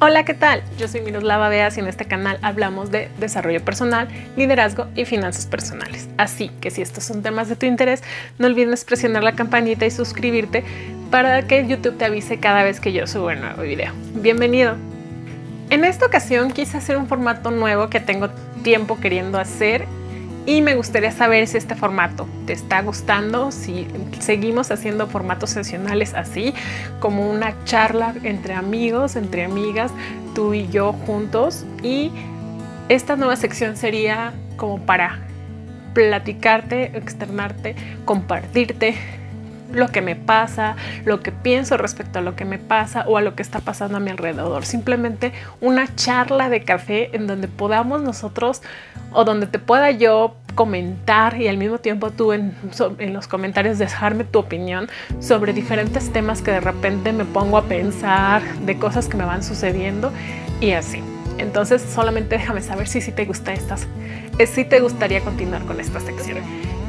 Hola, ¿qué tal? Yo soy Miroslava Beas y en este canal hablamos de desarrollo personal, liderazgo y finanzas personales. Así que si estos son temas de tu interés, no olvides presionar la campanita y suscribirte para que YouTube te avise cada vez que yo subo un nuevo video. Bienvenido. En esta ocasión quise hacer un formato nuevo que tengo tiempo queriendo hacer y me gustaría saber si este formato te está gustando, si seguimos haciendo formatos sesionales así, como una charla entre amigos, entre amigas, tú y yo juntos. Y esta nueva sección sería como para platicarte, externarte, compartirte lo que me pasa, lo que pienso respecto a lo que me pasa o a lo que está pasando a mi alrededor. Simplemente una charla de café en donde podamos nosotros o donde te pueda yo comentar y al mismo tiempo tú en, los comentarios dejarme tu opinión sobre diferentes temas que de repente me pongo a pensar, de cosas que me van sucediendo y así. Entonces solamente déjame saber si, si te gusta estas, si te gustaría continuar con esta sección.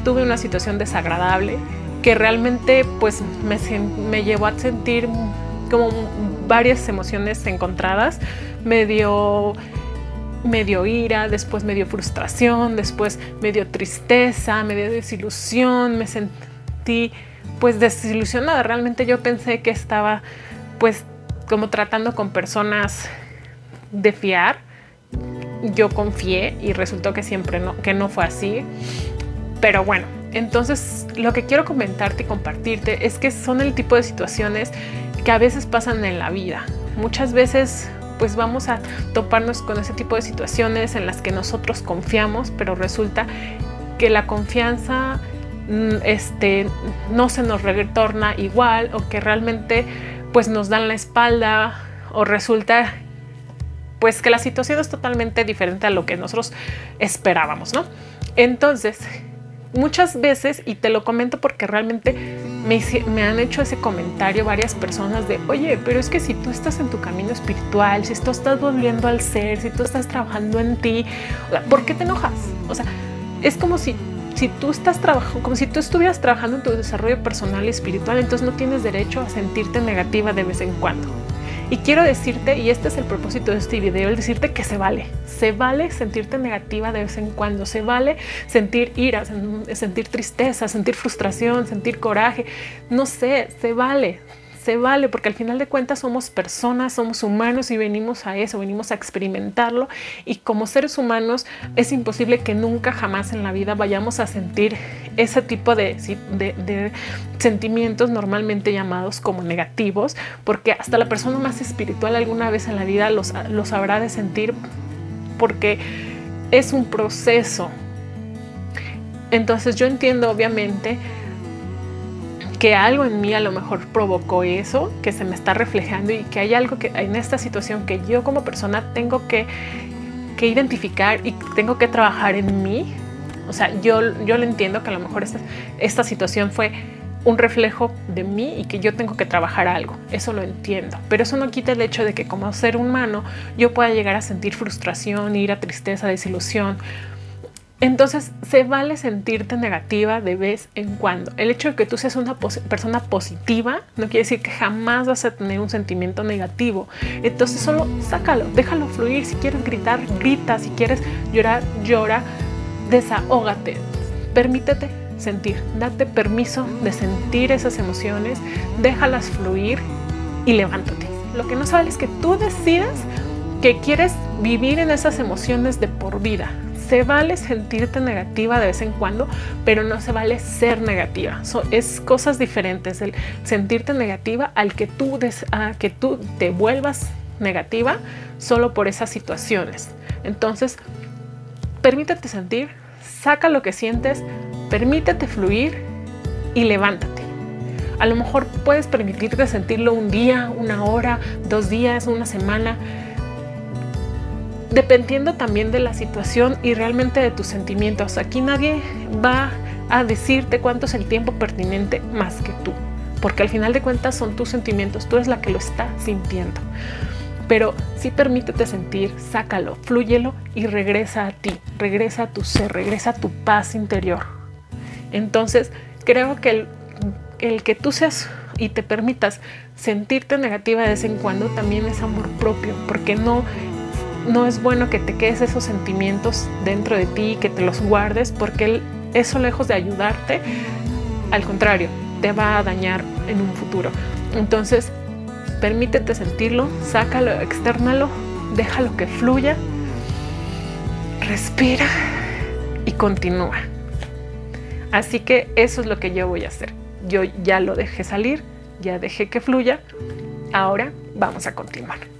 Tuve una situación desagradable que realmente pues me, me llevó a sentir como varias emociones encontradas. Me dio ira, después me dio frustración, después me dio tristeza, me dio desilusión, me sentí pues desilusionada. Realmente yo pensé que estaba pues como tratando con personas de fiar. Yo confié y resultó que siempre no, que no fue así. Pero bueno, entonces, lo que quiero comentarte y compartirte es que son el tipo de situaciones que a veces pasan en la vida. Muchas veces pues vamos a toparnos con ese tipo de situaciones en las que nosotros confiamos, pero resulta que la confianza mm, este, no se nos retorna igual o que realmente pues nos dan la espalda o resulta pues que la situación es totalmente diferente a lo que nosotros esperábamos, ¿no? Entonces, muchas veces, y te lo comento porque realmente me, han hecho ese comentario varias personas de, oye, pero es que si tú estás en tu camino espiritual, si tú estás volviendo al ser, si tú estás trabajando en ti, ¿por qué te enojas? O sea, es como si si tú estás trabajando, como si tú estuvieras trabajando en tu desarrollo personal y espiritual, entonces no tienes derecho a sentirte negativa de vez en cuando. Y quiero decirte, y este es el propósito de este video, el decirte que se vale. Se vale sentirte negativa de vez en cuando. Se vale sentir ira, sentir tristeza, sentir frustración, sentir coraje. No sé, se vale se vale, porque al final de cuentas somos personas, somos humanos y venimos a eso, venimos a experimentarlo y como seres humanos es imposible que nunca jamás en la vida vayamos a sentir ese tipo de, sentimientos normalmente llamados como negativos, porque hasta la persona más espiritual alguna vez en la vida los, los habrá de sentir porque es un proceso. Entonces yo entiendo obviamente que algo en mí a lo mejor provocó eso, que se me está reflejando y que hay algo que en esta situación que yo como persona tengo que, que identificar y tengo que trabajar en mí. O sea, yo, yo lo entiendo que a lo mejor esta, esta situación fue un reflejo de mí y que yo tengo que trabajar algo. Eso lo entiendo. Pero eso no quita el hecho de que como ser humano yo pueda llegar a sentir frustración, ira, tristeza, desilusión, entonces, se vale sentirte negativa de vez en cuando. El hecho de que tú seas una persona positiva no quiere decir que jamás vas a tener un sentimiento negativo. Entonces, solo sácalo, déjalo fluir. Si quieres gritar, grita. Si quieres llorar, llora. Desahógate. Permítete sentir. Date permiso de sentir esas emociones. Déjalas fluir y levántate. Lo que no sabes es que tú decidas que quieres vivir en esas emociones de por vida se vale sentirte negativa de vez en cuando, pero no se vale ser negativa. es cosas diferentes el sentirte negativa al que tú, a que tú te vuelvas negativa solo por esas situaciones. Entonces, permítete sentir, saca lo que sientes, permítete fluir y levántate. A lo mejor puedes permitirte sentirlo un día, una hora, dos días, una semana, dependiendo también de la situación y realmente de tus sentimientos. Aquí nadie va a decirte cuánto es el tiempo pertinente más que tú, porque al final de cuentas son tus sentimientos, tú eres la que lo está sintiendo. Pero sí permítete sentir, sácalo, flúyelo y regresa a ti, regresa a tu ser, regresa a tu paz interior. Entonces, creo que el, que tú seas y te permitas sentirte negativa de vez en cuando, también es amor propio, porque no, no es bueno que te quedes esos sentimientos dentro de ti, que te los guardes, porque eso lejos de ayudarte, al contrario, te va a dañar en un futuro. Entonces, permítete sentirlo, sácalo, externalo, déjalo que fluya, respira y continúa. Así que eso es lo que yo voy a hacer. Yo ya lo dejé salir, ya dejé que fluya. Ahora vamos a continuar.